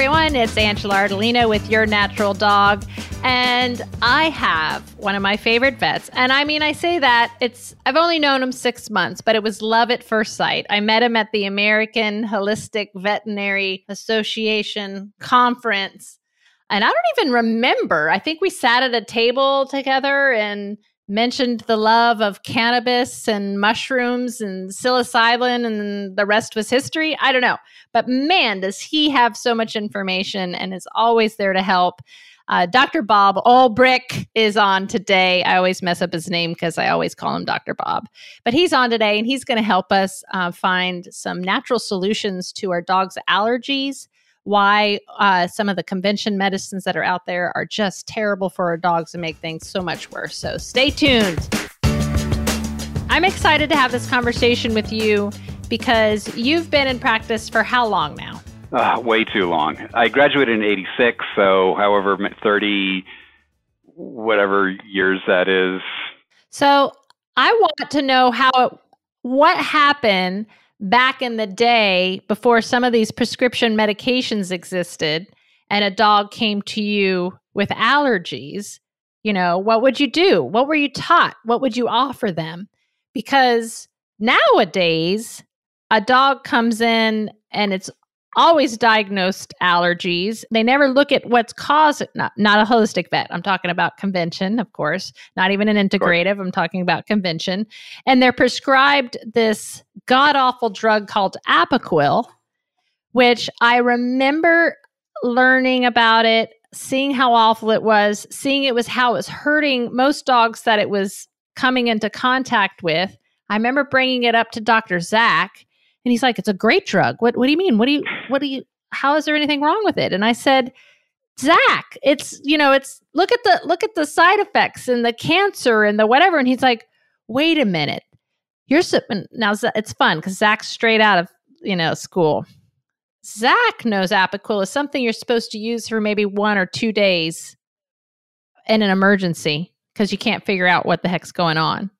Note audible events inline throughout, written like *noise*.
everyone. It's Angela Ardolino with Your Natural Dog. And I have one of my favorite vets. And I mean, I say that it's, I've only known him six months, but it was love at first sight. I met him at the American Holistic Veterinary Association conference. And I don't even remember. I think we sat at a table together and mentioned the love of cannabis and mushrooms and psilocybin and the rest was history. I don't know. But man, does he have so much information and is always there to help. Uh, Dr. Bob Ulbrich is on today. I always mess up his name because I always call him Dr. Bob. But he's on today and he's going to help us uh, find some natural solutions to our dog's allergies, why uh, some of the convention medicines that are out there are just terrible for our dogs and make things so much worse. So stay tuned. I'm excited to have this conversation with you because you've been in practice for how long now? Uh, way too long. I graduated in 86, so however 30 whatever years that is. So I want to know how what happened back in the day before some of these prescription medications existed and a dog came to you with allergies. You know, what would you do? What were you taught? What would you offer them? Because nowadays, a dog comes in and it's always diagnosed allergies. They never look at what's caused not not a holistic vet. I'm talking about convention, of course, not even an integrative. I'm talking about convention. And they're prescribed this god awful drug called Apoquel, which I remember learning about it, seeing how awful it was, seeing it was how it was hurting most dogs that it was coming into contact with. I remember bringing it up to Dr. Zach and he's like, it's a great drug. What, what do you mean? What do you, what do you, how is there anything wrong with it? And I said, Zach, it's, you know, it's, look at the, look at the side effects and the cancer and the whatever. And he's like, wait a minute. You're, now it's fun because Zach's straight out of, you know, school. Zach knows Apoquel is something you're supposed to use for maybe one or two days in an emergency because you can't figure out what the heck's going on.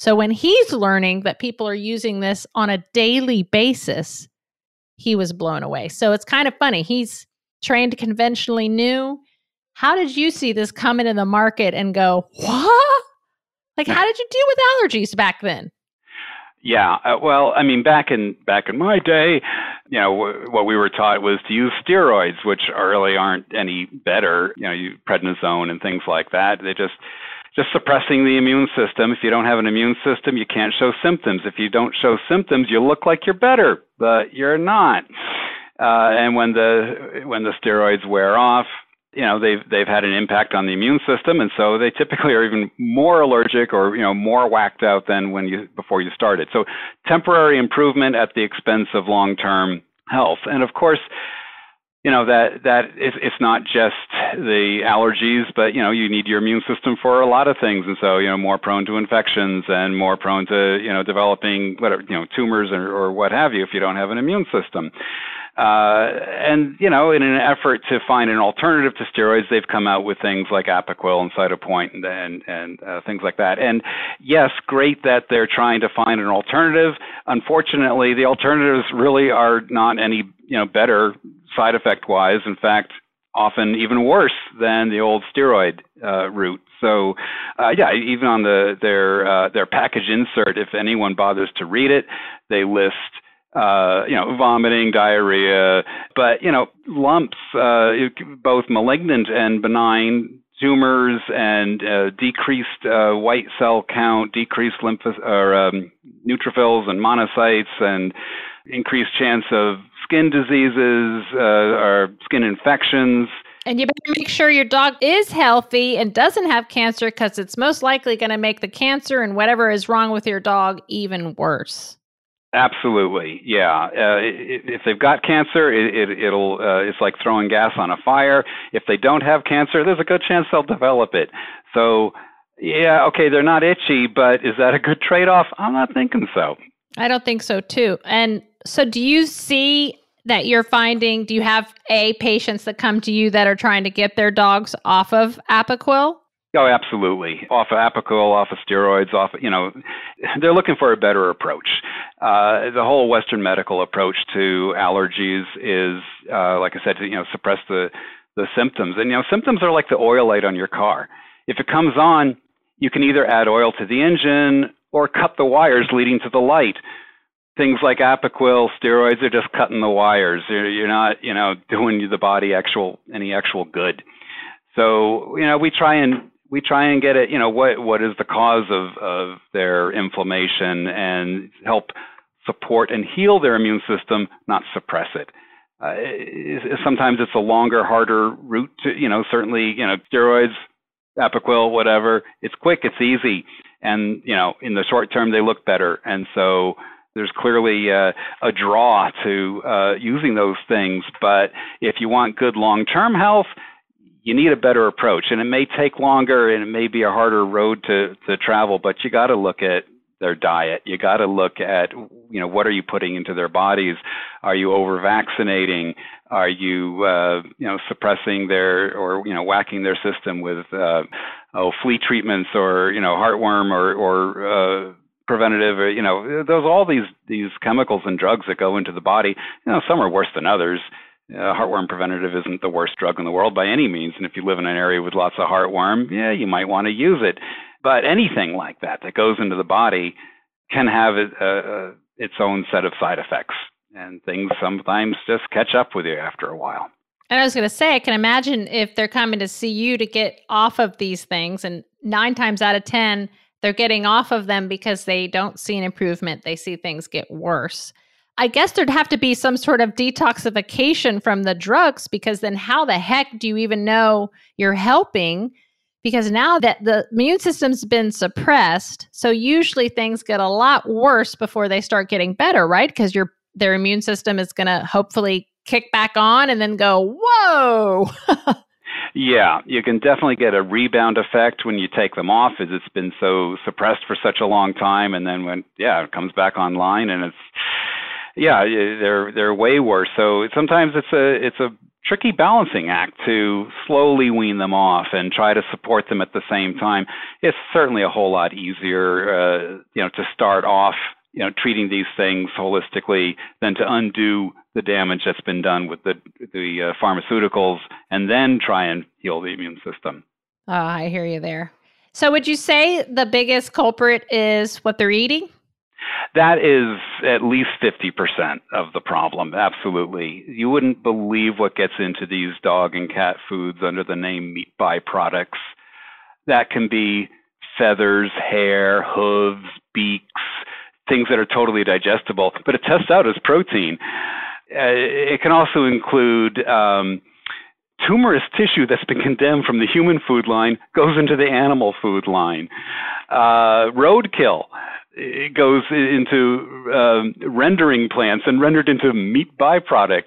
So when he's learning that people are using this on a daily basis, he was blown away. So it's kind of funny. He's trained conventionally new. How did you see this come into the market and go, what? Like, how did you deal with allergies back then? Yeah, uh, well, I mean, back in back in my day, you know, w- what we were taught was to use steroids, which really aren't any better. You know, you, prednisone and things like that. They just just suppressing the immune system. If you don't have an immune system, you can't show symptoms. If you don't show symptoms, you look like you're better, but you're not. Uh, and when the when the steroids wear off, you know they've they've had an impact on the immune system, and so they typically are even more allergic or you know more whacked out than when you before you started. So temporary improvement at the expense of long term health, and of course you know that that it's, it's not just the allergies, but you know you need your immune system for a lot of things, and so you know more prone to infections and more prone to you know developing whatever you know tumors or, or what have you if you don't have an immune system. Uh, and you know, in an effort to find an alternative to steroids, they've come out with things like Apoquel and Cytopoint and and, and uh, things like that. And yes, great that they're trying to find an alternative. Unfortunately, the alternatives really are not any you know better side effect wise. In fact, often even worse than the old steroid uh, route. So, uh, yeah, even on the their uh, their package insert, if anyone bothers to read it, they list uh, you know vomiting, diarrhea, but you know lumps, uh, both malignant and benign tumors, and uh, decreased uh, white cell count, decreased lymph or um, neutrophils and monocytes, and increased chance of skin diseases uh, or skin infections. And you better make sure your dog is healthy and doesn't have cancer because it's most likely going to make the cancer and whatever is wrong with your dog even worse. Absolutely, yeah. Uh, if they've got cancer, it, it, will uh, it's like throwing gas on a fire. If they don't have cancer, there's a good chance they'll develop it. So, yeah, okay, they're not itchy, but is that a good trade-off? I'm not thinking so. I don't think so too. And so, do you see that you're finding? Do you have a patients that come to you that are trying to get their dogs off of Apoquel? Oh, absolutely. Off of Apoquel, off of steroids, off, you know, they're looking for a better approach. uh, the whole Western medical approach to allergies is, uh, like I said, to you know suppress the the symptoms. And you know, symptoms are like the oil light on your car. If it comes on, you can either add oil to the engine or cut the wires leading to the light. Things like Apoquel, steroids are just cutting the wires. You're, you're not, you know, doing the body actual any actual good. So, you know, we try and we try and get it, you know, what what is the cause of of their inflammation and help support and heal their immune system, not suppress it. Uh, sometimes it's a longer, harder route to, you know, certainly, you know, steroids, Apoquel, whatever. It's quick, it's easy, and you know, in the short term, they look better. And so there's clearly uh, a draw to uh, using those things. But if you want good long-term health, you need a better approach, and it may take longer, and it may be a harder road to to travel. But you got to look at their diet. You got to look at, you know, what are you putting into their bodies? Are you over vaccinating? Are you, uh, you know, suppressing their or you know whacking their system with uh, oh flea treatments or you know heartworm or or uh, preventative or you know there's all these these chemicals and drugs that go into the body. You know, some are worse than others. Uh, heartworm preventative isn't the worst drug in the world by any means, and if you live in an area with lots of heartworm, yeah, you might want to use it. But anything like that that goes into the body can have a, a, uh, uh, its own set of side effects, and things sometimes just catch up with you after a while. And I was going to say, I can imagine if they're coming to see you to get off of these things, and nine times out of 10, they're getting off of them because they don't see an improvement. They see things get worse. I guess there'd have to be some sort of detoxification from the drugs because then how the heck do you even know you're helping? because now that the immune system's been suppressed, so usually things get a lot worse before they start getting better, right? Because your their immune system is going to hopefully kick back on and then go, "Whoa." *laughs* yeah, you can definitely get a rebound effect when you take them off as it's been so suppressed for such a long time and then when yeah, it comes back online and it's yeah, they're they're way worse. So sometimes it's a it's a tricky balancing act to slowly wean them off and try to support them at the same time. It's certainly a whole lot easier, uh, you know, to start off, you know, treating these things holistically than to undo the damage that's been done with the the uh, pharmaceuticals and then try and heal the immune system. Oh, I hear you there. So, would you say the biggest culprit is what they're eating? That is at least 50% of the problem, absolutely. You wouldn't believe what gets into these dog and cat foods under the name meat byproducts. That can be feathers, hair, hooves, beaks, things that are totally digestible, but it tests out as protein. Uh, it can also include um, tumorous tissue that's been condemned from the human food line goes into the animal food line. Uh, roadkill it goes into um, rendering plants and rendered into meat byproduct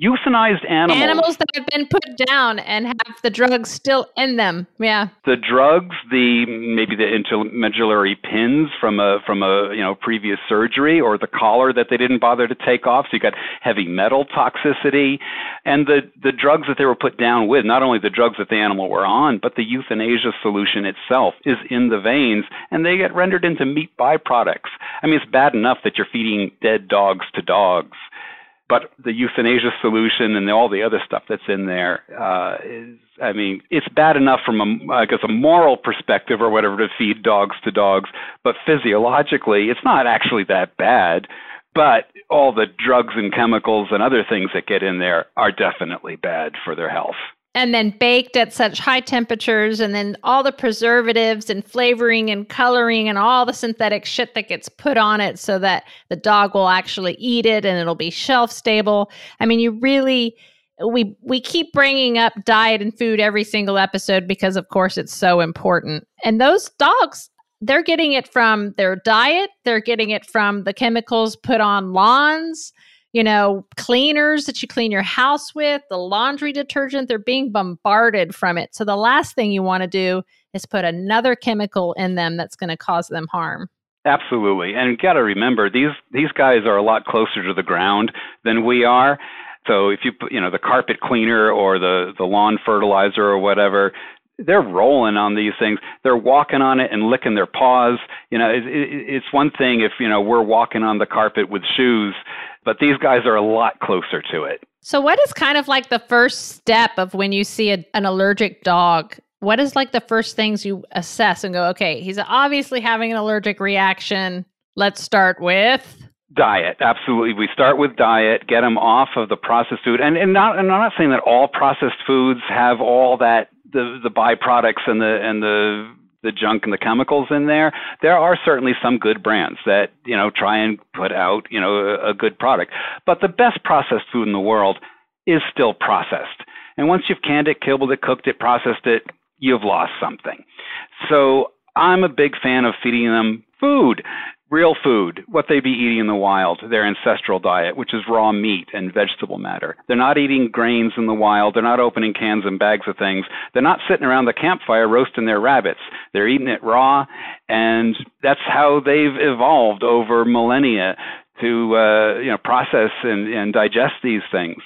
euthanized animals. Animals that have been put down and have the drugs still in them. Yeah. The drugs, the maybe the intramedullary pins from a from a you know previous surgery, or the collar that they didn't bother to take off. So you got heavy metal toxicity, and the the drugs that they were put down with. Not only the drugs that the animal were on, but the euthanasia solution itself is in the veins, and they get rendered into meat byproducts. I mean, it's bad enough that you're feeding dead dogs to dogs but the euthanasia solution and all the other stuff that's in there uh, is, I mean, it's bad enough from a, I guess, a moral perspective or whatever to feed dogs to dogs, but physiologically, it's not actually that bad. But all the drugs and chemicals and other things that get in there are definitely bad for their health and then baked at such high temperatures and then all the preservatives and flavoring and coloring and all the synthetic shit that gets put on it so that the dog will actually eat it and it'll be shelf stable. I mean you really we we keep bringing up diet and food every single episode because of course it's so important. And those dogs they're getting it from their diet. They're getting it from the chemicals put on lawns you know, cleaners that you clean your house with, the laundry detergent, they're being bombarded from it. So the last thing you want to do is put another chemical in them that's going to cause them harm. Absolutely. And you got to remember these these guys are a lot closer to the ground than we are. So if you put, you know, the carpet cleaner or the the lawn fertilizer or whatever, they're rolling on these things. They're walking on it and licking their paws. You know, it, it, it's one thing if you know we're walking on the carpet with shoes, but these guys are a lot closer to it. So, what is kind of like the first step of when you see a, an allergic dog? What is like the first things you assess and go, okay, he's obviously having an allergic reaction. Let's start with Diet, absolutely. We start with diet, get them off of the processed food, and and not. And I'm not saying that all processed foods have all that the the byproducts and the and the the junk and the chemicals in there. There are certainly some good brands that you know try and put out you know a, a good product, but the best processed food in the world is still processed. And once you've canned it, killed it, cooked it, processed it, you've lost something. So I'm a big fan of feeding them food real food, what they'd be eating in the wild, their ancestral diet, which is raw meat and vegetable matter. They're not eating grains in the wild. They're not opening cans and bags of things. They're not sitting around the campfire roasting their rabbits. They're eating it raw, and that's how they've evolved over millennia to uh, you know process and, and digest these things.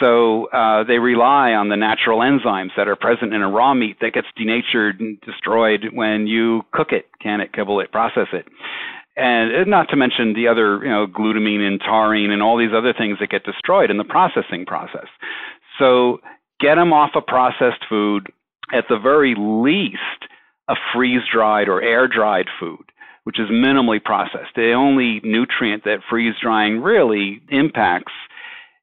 So uh, they rely on the natural enzymes that are present in a raw meat that gets denatured and destroyed when you cook it, can it, kibble it, process it and uh, not to mention the other, you know, glutamine and taurine and all these other things that get destroyed in the processing process. So get them off of processed food, at the very least, a freeze dried or air dried food, which is minimally processed. The only nutrient that freeze drying really impacts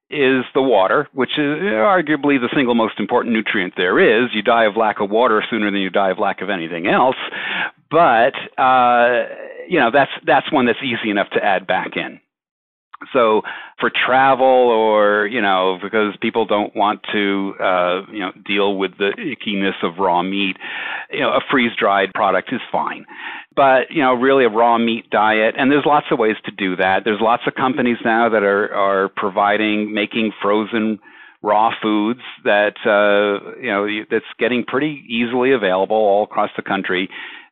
is the water, which is uh, arguably the single most important nutrient there is. You die of lack of water sooner than you die of lack of anything else. But uh, you know that's that's one that's easy enough to add back in. So for travel or you know because people don't want to uh, you know deal with the ickiness of raw meat, you know a freeze dried product is fine. But you know really a raw meat diet and there's lots of ways to do that. There's lots of companies now that are are providing making frozen raw foods that uh, you know that's getting pretty easily available all across the country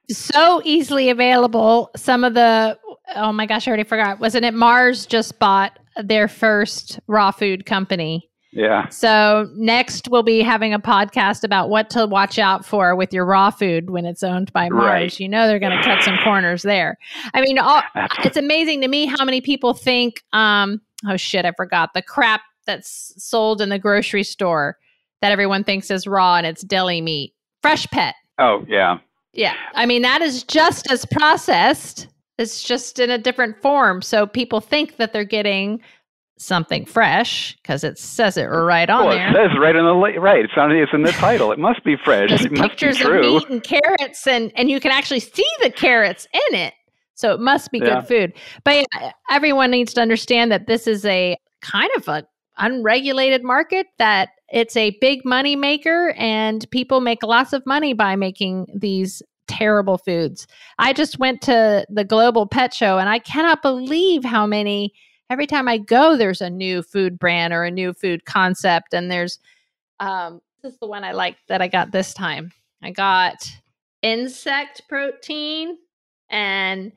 so easily available. Some of the oh my gosh, I already forgot. Wasn't it Mars just bought their first raw food company? Yeah. So next we'll be having a podcast about what to watch out for with your raw food when it's owned by Mars. Right. You know they're going to cut some corners there. I mean, all, it's amazing to me how many people think, um, oh shit, I forgot the crap that's sold in the grocery store that everyone thinks is raw and it's deli meat. Freshpet. Oh yeah. Yeah. I mean, that is just as processed. It's just in a different form. So people think that they're getting something fresh because it says it right on well, there. It says right in the right. It's on. It's in the title. It must be fresh. It pictures of meat and carrots, and and you can actually see the carrots in it. So it must be yeah. good food. But yeah, everyone needs to understand that this is a kind of a unregulated market that it's a big money maker and people make lots of money by making these terrible foods. I just went to the global pet show and I cannot believe how many every time I go there's a new food brand or a new food concept and there's um this is the one I like that I got this time. I got insect protein and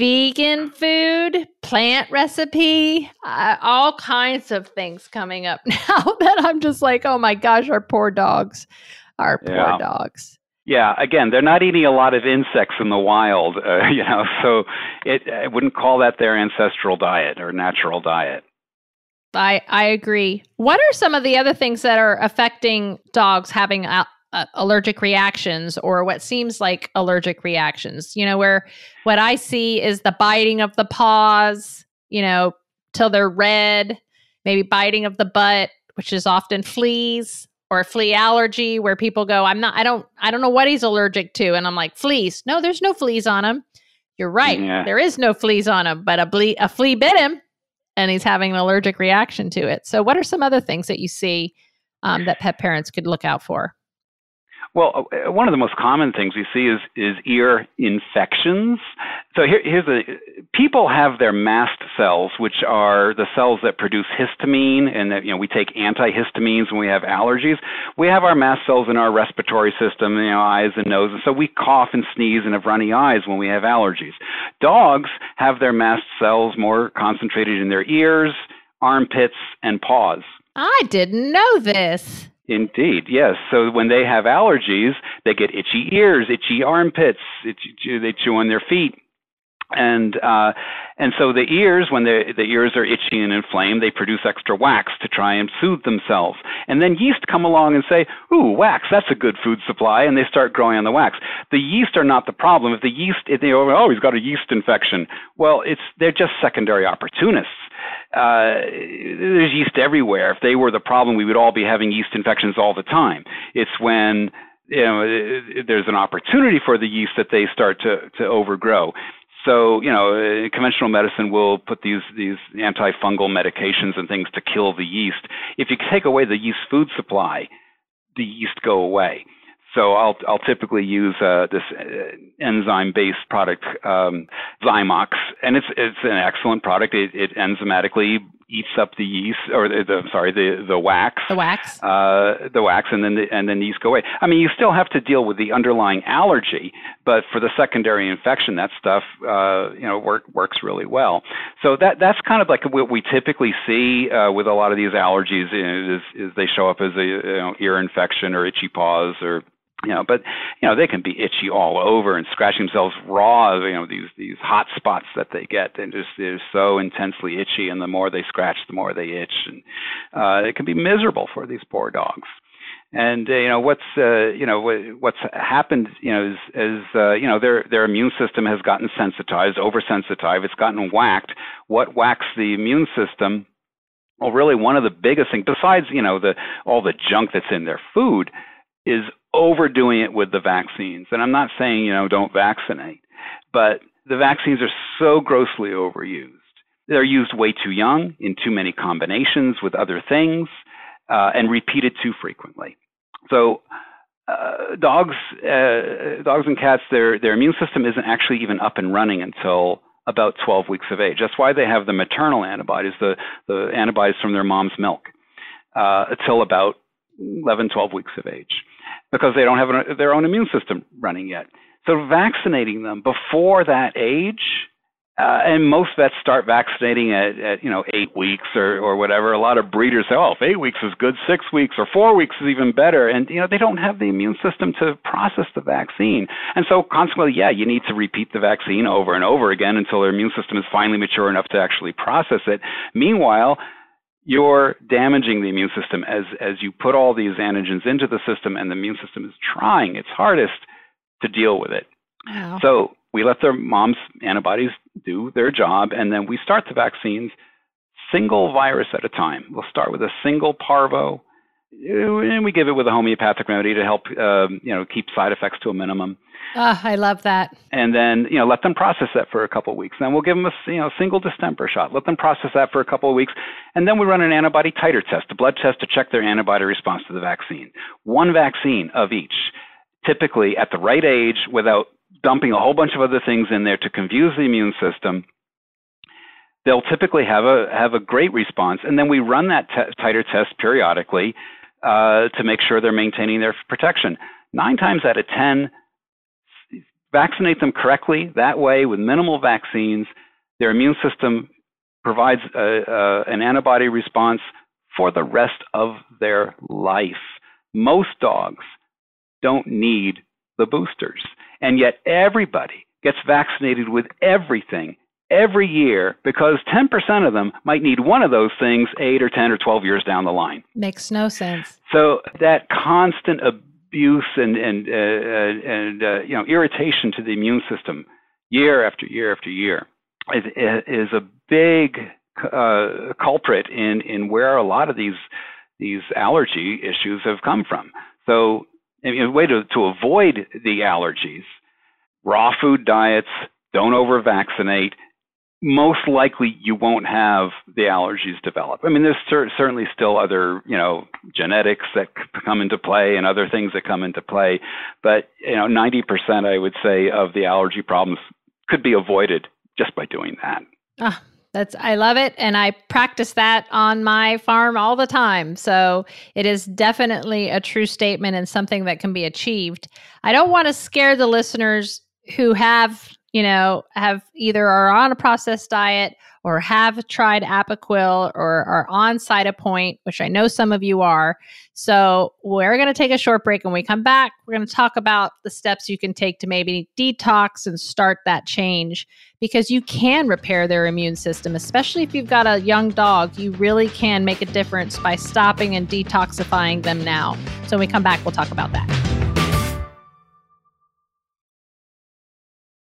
vegan food, plant recipe, uh, all kinds of things coming up *laughs* now that I'm just like, oh my gosh, our poor dogs, our yeah. poor dogs. Yeah, again, they're not eating a lot of insects in the wild, uh, *laughs* you know, so it, I wouldn't call that their ancestral diet or natural diet. I I agree. What are some of the other things that are affecting dogs having uh, allergic reactions or what seems like allergic reactions? You know, where what I see is the biting of the paws, you know, till they're red, maybe biting of the butt, which is often fleas, or flea allergy where people go i'm not i don't i don't know what he's allergic to and i'm like fleas no there's no fleas on him you're right yeah. there is no fleas on him but a, ble- a flea bit him and he's having an allergic reaction to it so what are some other things that you see um, that pet parents could look out for well, uh, one of the most common things we see is is ear infections. So here, here's the people have their mast cells, which are the cells that produce histamine, and that you know we take antihistamines when we have allergies. We have our mast cells in our respiratory system, you know, eyes and nose, and so we cough and sneeze and have runny eyes when we have allergies. Dogs have their mast cells more concentrated in their ears, armpits, and paws. I didn't know this. Indeed, yes. So when they have allergies, they get itchy ears, itchy armpits, itchy, they chew on their feet, and uh, and so the ears, when the the ears are itchy and inflamed, they produce extra wax to try and soothe themselves. And then yeast come along and say, "Ooh, wax! That's a good food supply," and they start growing on the wax. The yeast are not the problem. If the yeast, if they oh, he's got a yeast infection. Well, it's they're just secondary opportunists. Uh, there's yeast everywhere. If they were the problem, we would all be having yeast infections all the time. It's when you know, there's an opportunity for the yeast that they start to, to overgrow. So, you know, uh, conventional medicine will put these, these antifungal medications and things to kill the yeast. If you take away the yeast food supply, the yeast go away. So I'll, I'll typically use uh, this uh, enzyme-based product, um, Zymox, and it's, it's an excellent product. It, it enzymatically eats up the yeast or the, the sorry the the wax the wax uh, the wax and then the, and then the yeast go away. I mean, you still have to deal with the underlying allergy, but for the secondary infection, that stuff uh, you know work, works really well. So that that's kind of like what we typically see uh, with a lot of these allergies is, is they show up as a you know, ear infection or itchy paws or you know, but you know they can be itchy all over and scratching themselves raw. You know these these hot spots that they get, and just they're so intensely itchy, and the more they scratch, the more they itch, and uh, it can be miserable for these poor dogs. And uh, you know what's uh, you know what's happened you know is, is uh, you know their their immune system has gotten sensitized, oversensitized. It's gotten whacked. What whacks the immune system? Well, really, one of the biggest things, besides you know the all the junk that's in their food, is overdoing it with the vaccines. And I'm not saying, you know, don't vaccinate, but the vaccines are so grossly overused. They're used way too young, in too many combinations with other things, uh, and repeated too frequently. So, uh, dogs, uh, dogs and cats, their their immune system isn't actually even up and running until about 12 weeks of age. That's why they have the maternal antibodies, the the antibodies from their mom's milk, uh, until about 11, 12 weeks of age because they don't have an, their own immune system running yet. So vaccinating them before that age, uh, and most vets start vaccinating at, at, you know eight weeks or or whatever. A lot of breeders say, oh, if eight weeks is good, six weeks or four weeks is even better, and you know they don't have the immune system to process the vaccine, and so consequently, yeah, you need to repeat the vaccine over and over again until their immune system is finally mature enough to actually process it. Meanwhile you're damaging the immune system as, as you put all these antigens into the system and the immune system is trying its hardest to deal with it. Wow. So we let their mom's antibodies do their job and then we start the vaccines single virus at a time. We'll start with a single parvo and we give it with a homeopathic remedy to help um, you know keep side effects to a minimum. Oh, I love that. And then you know let them process that for a couple of weeks. Then we'll give them a you know single distemper shot. Let them process that for a couple of weeks, and then we run an antibody titer test, a blood test to check their antibody response to the vaccine. One vaccine of each, typically at the right age, without dumping a whole bunch of other things in there to confuse the immune system they'll typically have a have a great response and then we run that t- titer test periodically uh, to make sure they're maintaining their protection. Nine times out of 10, vaccinate them correctly. That way, with minimal vaccines, their immune system provides a, a, an antibody response for the rest of their life. Most dogs don't need the boosters, and yet everybody gets vaccinated with everything every year because 10% of them might need one of those things 8 or 10 or 12 years down the line. Makes no sense. So that constant abuse and and uh, uh, and uh, you know irritation to the immune system year after year after year is is a big uh, culprit in in where a lot of these these allergy issues have come from. So a way to, to avoid the allergies, raw food diets, don't over vaccinate, most likely you won't have the allergies develop. I mean, there's cer- certainly still other, you know, genetics that come into play and other things that come into play, but you know, 90% I would say of the allergy problems could be avoided just by doing that. Ah, that's I love it and I practice that on my farm all the time. So it is definitely a true statement and something that can be achieved. I don't want to scare the listeners who have you know, have either are on a processed diet or have tried Apoquel or are on Cytopoint, which I know some of you are. So we're going to take a short break. and we come back, we're going to talk about the steps you can take to maybe detox and start that change because you can repair their immune system, especially if you've got a young dog. You really can make a difference by stopping and detoxifying them now. So when we come back, we'll talk about that.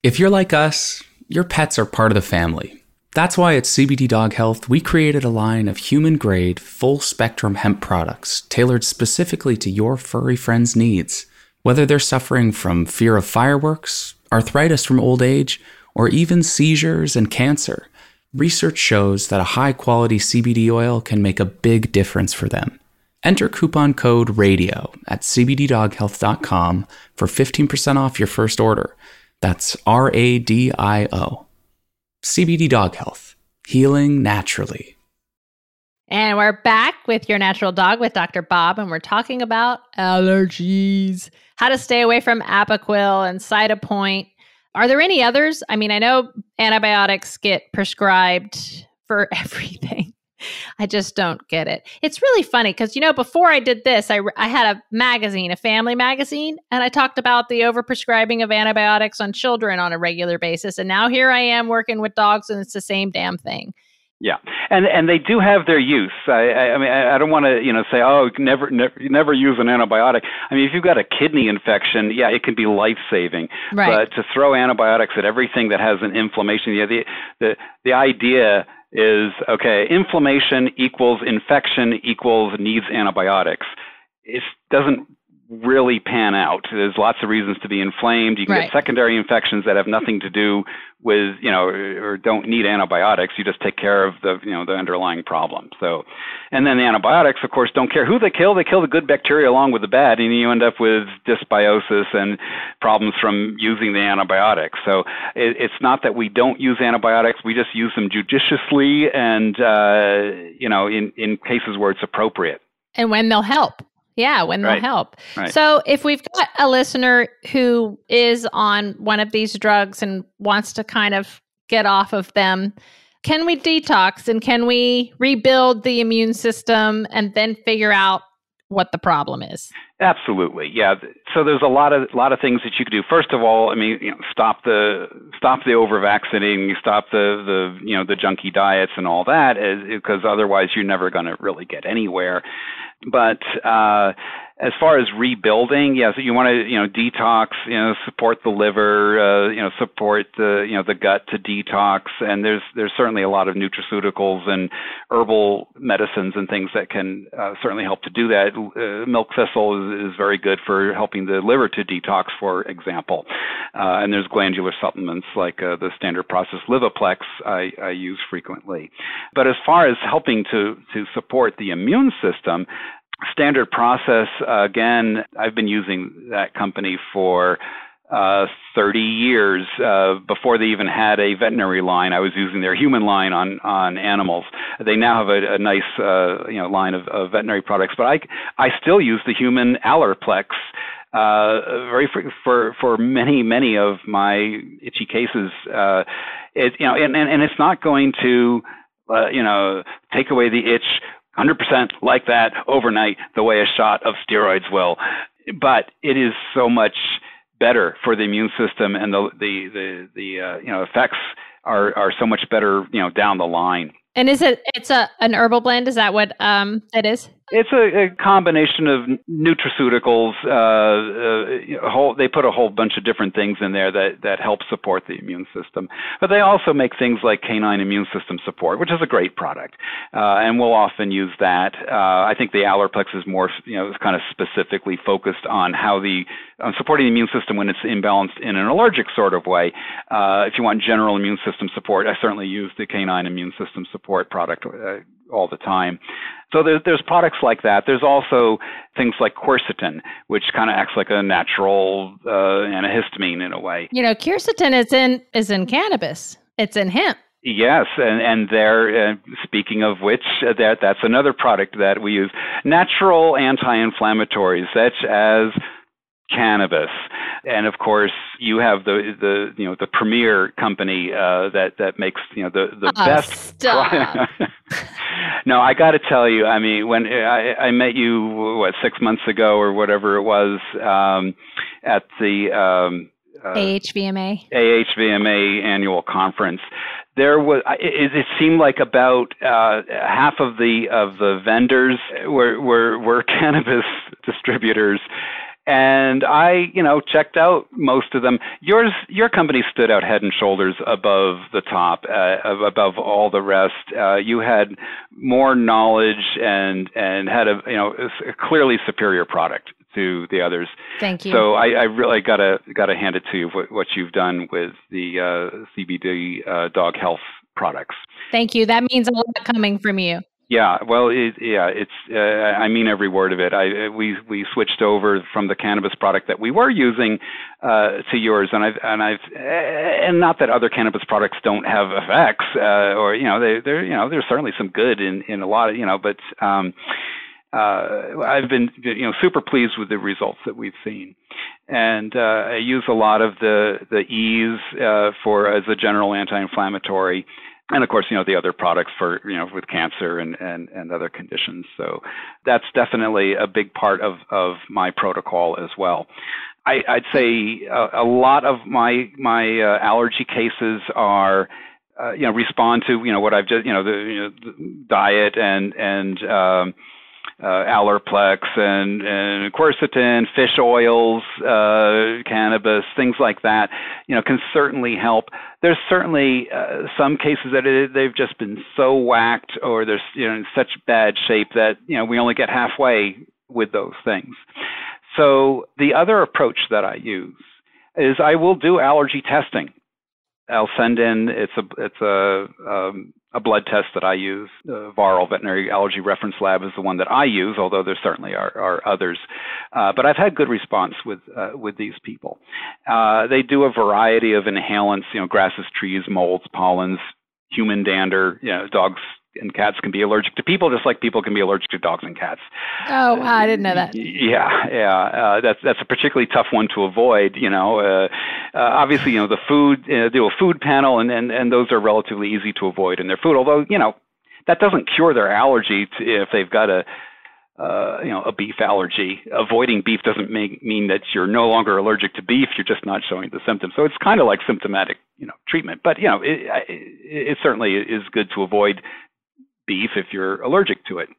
If you're like us, your pets are part of the family. That's why at CBD Dog Health, we created a line of human grade, full spectrum hemp products tailored specifically to your furry friend's needs. Whether they're suffering from fear of fireworks, arthritis from old age, or even seizures and cancer, research shows that a high quality CBD oil can make a big difference for them. Enter coupon code RADIO at cbddoghealth.com for 15% off your first order. That's R A D I O. CBD Dog Health, healing naturally. And we're back with your natural dog with Dr. Bob, and we're talking about allergies, how to stay away from Apoquel and Cytopoint. Are there any others? I mean, I know antibiotics get prescribed for *laughs* everything. I just don't get it. It's really funny because, you know, before I did this, I, I had a magazine, a family magazine, and I talked about the overprescribing of antibiotics on children on a regular basis. And now here I am working with dogs, and it's the same damn thing. Yeah, and and they do have their use. I, I, I mean, I I don't want to you know say oh never, never never use an antibiotic. I mean, if you've got a kidney infection, yeah, it can be life saving. Right. But to throw antibiotics at everything that has an inflammation, yeah, the the the idea is okay, inflammation equals infection equals needs antibiotics. It doesn't really pan out. There's lots of reasons to be inflamed. You can Right. get secondary infections that have nothing to do with, you know, or don't need antibiotics. You just take care of the, you know, the underlying problem. So, and then the antibiotics, of course, don't care who they kill. They kill the good bacteria along with the bad, and you end up with dysbiosis and problems from using the antibiotics. So it, it's not that we don't use antibiotics. We just use them judiciously and, uh, you know, in, in cases where it's appropriate. And when they'll help. Yeah, when they'll help. Right. So if we've got a listener who is on one of these drugs and wants to kind of get off of them, can we detox and can we rebuild the immune system and then figure out what the problem is? Absolutely, yeah. So there's a lot of lot of things that you could do. First of all, I mean, you know, stop the stop the over vaccinating, stop the the you know the junky diets and all that, because otherwise you're never going to really get anywhere. But uh, as far as rebuilding, yes, you want to you know detox, you know, support the liver, uh, you know, support the you know the gut to detox, and there's there's certainly a lot of nutraceuticals and herbal medicines and things that can uh, certainly help to do that. Uh, milk thistle is, is very good for helping the liver to detox, for example. Uh, and there's glandular supplements like uh, the standard process Livaplex I, I use frequently. But as far as helping to to support the immune system, standard process uh, again i've been using that company for uh, 30 years uh, before they even had a veterinary line. I was using their human line on on animals. They now have a, a nice uh, you know line of, of veterinary products, but I I still use the human Allerplex uh, very for, for for many many of my itchy cases. Uh, it you know and, and and it's not going to uh, you know take away the itch 100% like that overnight the way a shot of steroids will. But it is so much better for the immune system, and the the the, the uh, you know effects are are so much better you know down the line. And is it it's a an herbal blend? Is that what um it is? It's a, a combination of nutraceuticals. Uh, uh, whole, they put a whole bunch of different things in there that, that help support the immune system. But they also make things like canine immune system support, which is a great product, uh, and we'll often use that. Uh, I think the Allerplex is more, you know, kind of specifically focused on how the on supporting the immune system when it's imbalanced in an allergic sort of way. Uh, if you want general immune system support, I certainly use the canine immune system support product uh, all the time. So there's, there's products like that. There's also things like quercetin, which kind of acts like a natural uh, antihistamine in a way. You know, quercetin is in is in cannabis. It's in hemp. Yes, and and there. Uh, speaking of which, uh, that that's another product that we use. Natural anti-inflammatories, such as cannabis. And of course, you have the the you know the premier company uh, that that makes you know the the oh, best. Stop. *laughs* no, I got to tell you. I mean, when I, I met you what six months ago or whatever it was um, at the um, uh, AHVMA AHVMA annual conference. There was it, it seemed like about uh, half of the of the vendors were were, were *laughs* cannabis distributors, and I, you know, checked out most of them. Yours, your company stood out head and shoulders above the top, uh, above all the rest. Uh, you had more knowledge and and had a, you know, a clearly superior product to the others. Thank you. So I, I really gotta gotta hand it to you what, what you've done with the uh, CBD uh, dog health products. Thank you. That means a lot coming from you. Yeah, well, it, yeah, it's. Uh, I mean every word of it. I uh, we we switched over from the cannabis product that we were using uh, to yours, and I've and I've uh, and not that other cannabis products don't have effects, uh, or you know they they're you know there's certainly some good in in a lot of you know, but um, uh, I've been you know super pleased with the results that we've seen, and uh, I use a lot of the the ease uh, for as a general anti-inflammatory and of course, you know, the other products for, you know, with cancer and, and, and other conditions. So that's definitely a big part of, of my protocol as well. I, would say a, a, lot of my, my uh, allergy cases are, uh, you know, respond to, you know, what I've just, you know, the, you know, the diet and, and, um, uh, Allerplex and, and quercetin, fish oils, uh, cannabis, things like that, you know, can certainly help. There's certainly uh, some cases that it, they've just been so whacked or they're you know in such bad shape that you know we only get halfway with those things. So the other approach that I use is I will do allergy testing. I'll send in it's a it's a um, a blood test that I use. The VARL Veterinary Allergy Reference Lab is the one that I use, although there certainly are, are others. Uh, but I've had good response with uh, with these people. Uh, they do a variety of inhalants, you know, grasses, trees, molds, pollens, human dander, you know, dogs and cats can be allergic to people just like people can be allergic to dogs and cats. Oh, wow, I didn't know that. Yeah, yeah, uh, that's that's a particularly tough one to avoid. You know, uh, uh, obviously, you know the food uh, do a food panel, and, and and those are relatively easy to avoid in their food. Although you know that doesn't cure their allergy to, if they've got a uh, you know, a beef allergy. Avoiding beef doesn't make, mean that you're no longer allergic to beef. You're just not showing the symptoms. So it's kind of like symptomatic, you know, treatment. But you know, it, it, it certainly is good to avoid beef if you're allergic to it.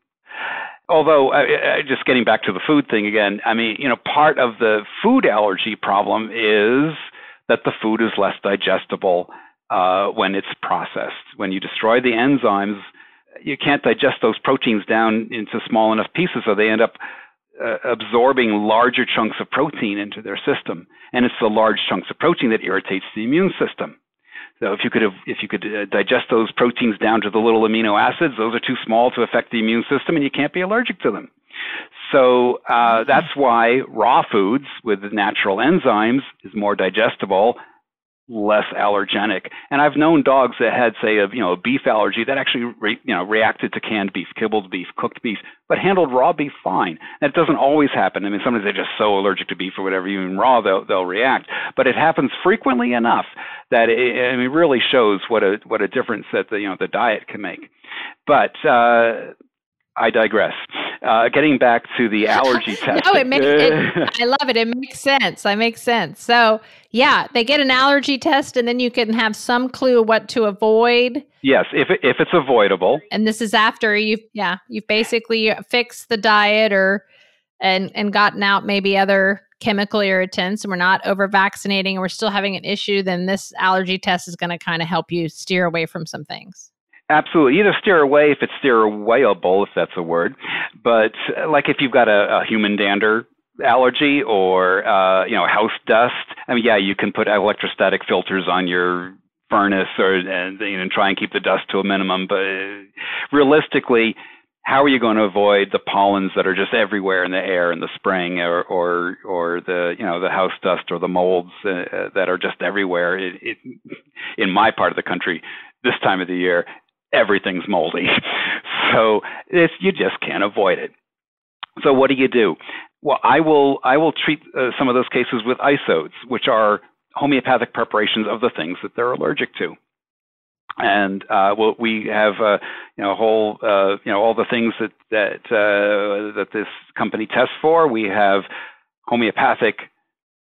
Although, uh, just getting back to the food thing again, I mean, you know, part of the food allergy problem is that the food is less digestible uh, when it's processed. When you destroy the enzymes, you can't digest those proteins down into small enough pieces, so they end up uh, absorbing larger chunks of protein into their system. And it's the large chunks of protein that irritates the immune system. So if you could have, if you could uh, digest those proteins down to the little amino acids, those are too small to affect the immune system, and you can't be allergic to them. So uh, that's why raw foods with natural enzymes is more digestible less allergenic. And I've known dogs that had, say, a you know a beef allergy that actually re, you know reacted to canned beef, kibbled beef, cooked beef, but handled raw beef fine. That doesn't always happen. I mean, sometimes they're just so allergic to beef or whatever, even raw they'll they'll react. But it happens frequently enough that it, I mean, really shows what a what a difference that the you know the diet can make. But uh, I digress. Uh, getting back to the allergy *laughs* test. no, it makes. It, *laughs* I love it. It makes sense. I make sense. So yeah, they get an allergy test, and then you can have some clue what to avoid. Yes, if it, if it's avoidable. And this is after you've yeah you've basically fixed the diet or and and gotten out maybe other chemical irritants, and we're not over vaccinating, and we're still having an issue. Then this allergy test is going to kind of help you steer away from some things. Absolutely. Either steer away if it's steer awayable, if that's a word. But uh, like if you've got a, a human dander allergy or uh, you know house dust, I mean, yeah, you can put electrostatic filters on your furnace or and you know try and keep the dust to a minimum. But realistically, how are you going to avoid the pollens that are just everywhere in the air in the spring, or or or the you know the house dust or the molds uh, that are just everywhere? It, it, in my part of the country, this time of the year, everything's moldy. *laughs* So it's, you just can't avoid it. So what do you do? well, I will I will treat uh, some of those cases with isodes, which are homeopathic preparations of the things that they're allergic to. And uh, well, we have uh, you know whole uh, you know all the things that that uh, that this company tests for. We have homeopathic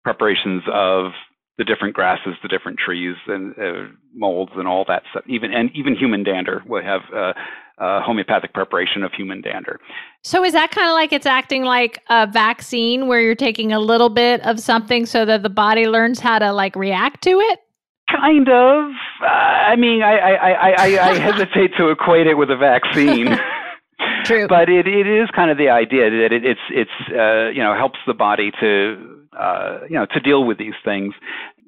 preparations of the different grasses, the different trees, and uh, molds, and all that stuff. Even and even human dander. We have uh, uh, homeopathic preparation of human dander. So is that kind of like it's acting like a vaccine, where you're taking a little bit of something so that the body learns how to like react to it? Kind of. Uh, I mean, I I, I, I, I hesitate to equate it with a vaccine. *laughs* True. But it, it is kind of the idea that it, it's it's uh, you know helps the body to uh, you know to deal with these things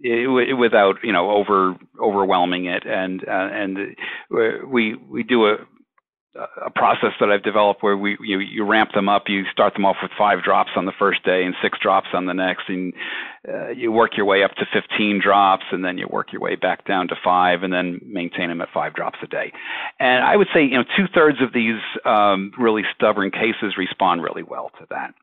it, without you know over overwhelming it and uh, and we we do a a process that I've developed where we you, you ramp them up. You start them off with five drops on the first day and six drops on the next, and uh, you work your way up to 15 drops, and then you work your way back down to five, and then maintain them at five drops a day. And I would say you know two thirds of these um, really stubborn cases respond really well to that.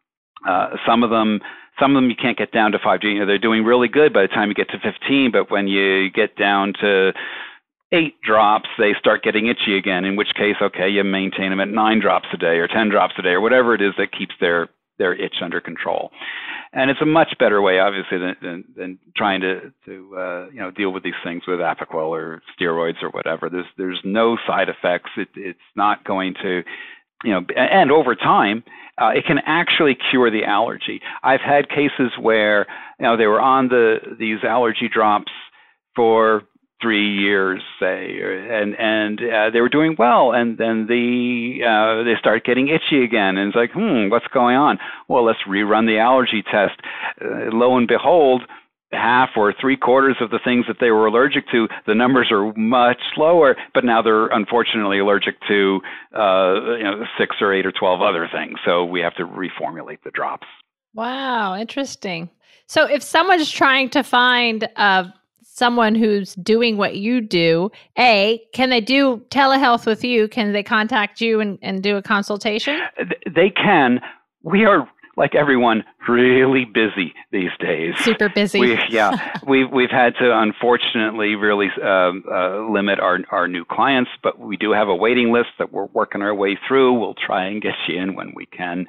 Uh, some of them some of them you can't get down to five. You know, they're doing really good by the time you get to 15, but when you get down to eight drops, they start getting itchy again. In which case, okay, you maintain them at nine drops a day or ten drops a day or whatever it is that keeps their their itch under control. And it's a much better way, obviously, than than, than trying to to uh, you know deal with these things with Apoquel or steroids or whatever. There's there's no side effects. It, it's not going to you know, and over time, uh, it can actually cure the allergy. I've had cases where you know they were on the these allergy drops for three years, say, and and uh, they were doing well, and then the uh, they start getting itchy again, and it's like, hmm, what's going on? Well, let's rerun the allergy test. Uh, lo and behold, half or three quarters of the things that they were allergic to, the numbers are much lower, but now they're unfortunately allergic to uh, you know six or eight or twelve other things. So we have to reformulate the drops. Wow, interesting. So if someone's trying to find a someone who's doing what you do, A, can they do telehealth with you? Can they contact you and, and do a consultation? They can. We are like everyone, really busy these days. Super busy. We, yeah, *laughs* we've we've had to unfortunately really um, uh, limit our our new clients, but we do have a waiting list that we're working our way through. We'll try and get you in when we can,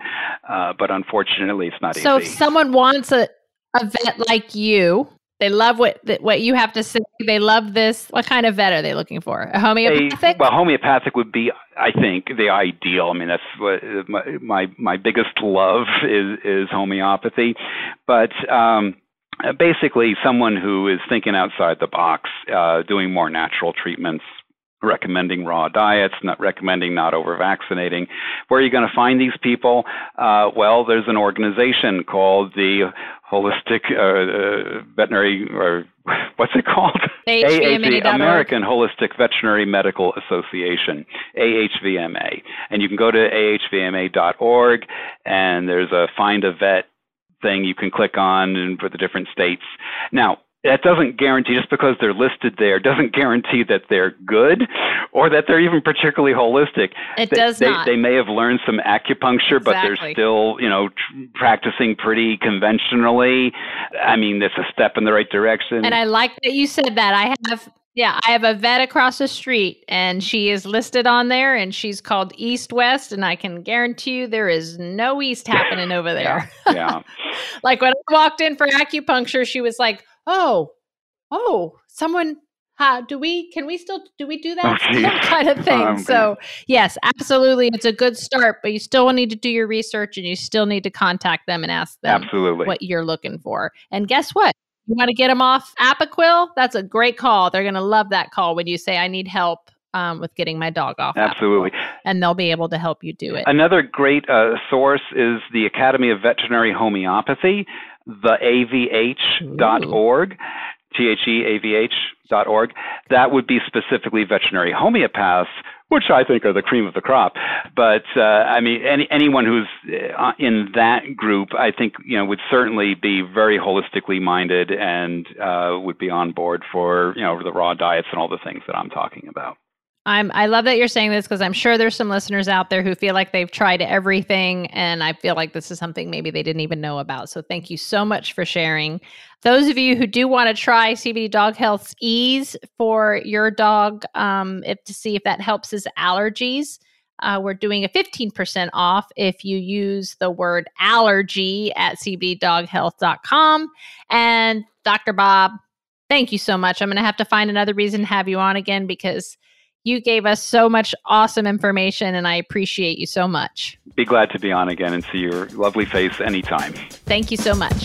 uh, but unfortunately, it's not so easy. So, if someone wants a a vet like you they love what what you have to say. They love this. What kind of vet are they looking for? A homeopathic? A, well, homeopathic would be, I think, the ideal. I mean, that's what my my, my biggest love is is homeopathy, but. Um, basically, someone who is thinking outside the box, uh, doing more natural treatments, recommending raw diets, not recommending not over vaccinating. Where are you going to find these people? Uh, well, there's an organization called the Holistic uh, uh, Veterinary, or *laughs* what's it called? AHVMA. American Holistic Veterinary Medical Association, AHVMA. And you can go to ahvma.org, and there's a Find a Vet thing you can click on for the different states. Now, that doesn't guarantee just because they're listed there doesn't guarantee that they're good or that they're even particularly holistic. It does they, not. They may have learned some acupuncture, exactly. but they're still, you know, tr- practicing pretty conventionally. I mean, that's a step in the right direction. And I like that you said that. I have yeah, I have a vet across the street and she is listed on there and she's called East West and I can guarantee you there is no east happening over *laughs* there. yeah. yeah. *laughs* like when I walked in for acupuncture, she was like, oh, oh, someone how do we can we still do we do that? Okay. *laughs* *laughs* kind of thing um, so yes *laughs* absolutely it's a good start but you still need to do your research and you still need to contact them and ask them absolutely. what you're looking for and guess what? You want to get them off apoquel that's a great call they're going to love that call when you say i need help um, with getting my dog off absolutely. and they'll be able to help you do it. Another great uh, source is the academy of veterinary homeopathy the avh.org, T H E A V H dot org. That would be specifically veterinary homeopaths, which I think are the cream of the crop. But uh, I mean, any, anyone who's uh, in that group, I think you know would certainly be very holistically minded and uh, would be on board for you know the raw diets and all the things that I'm talking about. I'm I love that you're saying this because I'm sure there's some listeners out there who feel like they've tried everything and I feel like this is something maybe they didn't even know about. So thank you so much for sharing. Those of you who do want to try CBD Dog Health's ease for your dog um, if to see if that helps his allergies, uh, we're doing a 15% off if you use the word allergy at cbddoghealth.com. And Dr. Bob, thank you so much. I'm going to have to find another reason to have you on again because you gave us so much awesome information and I appreciate you so much. Be glad to be on again and see your lovely face anytime. Thank you so much.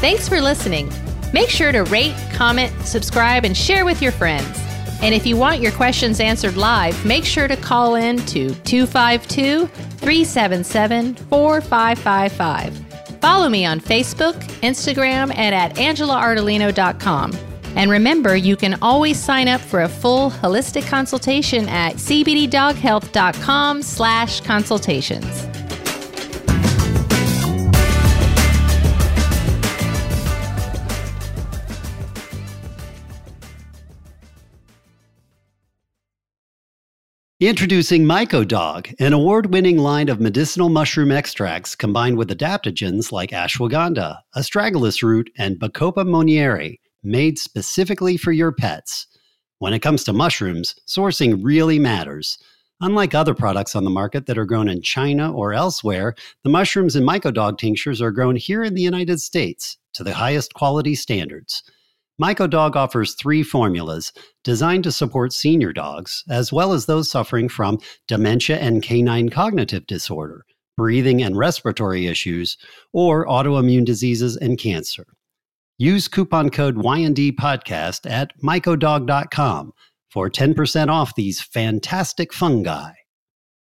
Thanks for listening. Make sure to rate, comment, subscribe, and share with your friends. And if you want your questions answered live, make sure to call in to 252 377 4555. Follow me on Facebook, Instagram, and at angelaardolino.com. And remember, you can always sign up for a full holistic consultation at cbddoghealth.com slash consultations. Introducing MycoDog, an award winning line of medicinal mushroom extracts combined with adaptogens like ashwagandha, astragalus root, and Bacopa monnieri, made specifically for your pets. When it comes to mushrooms, sourcing really matters. Unlike other products on the market that are grown in China or elsewhere, the mushrooms in MycoDog tinctures are grown here in the United States to the highest quality standards. MycoDog offers three formulas designed to support senior dogs, as well as those suffering from dementia and canine cognitive disorder, breathing and respiratory issues, or autoimmune diseases and cancer. Use coupon code YND podcast at mycodog.com for 10% off these fantastic fungi.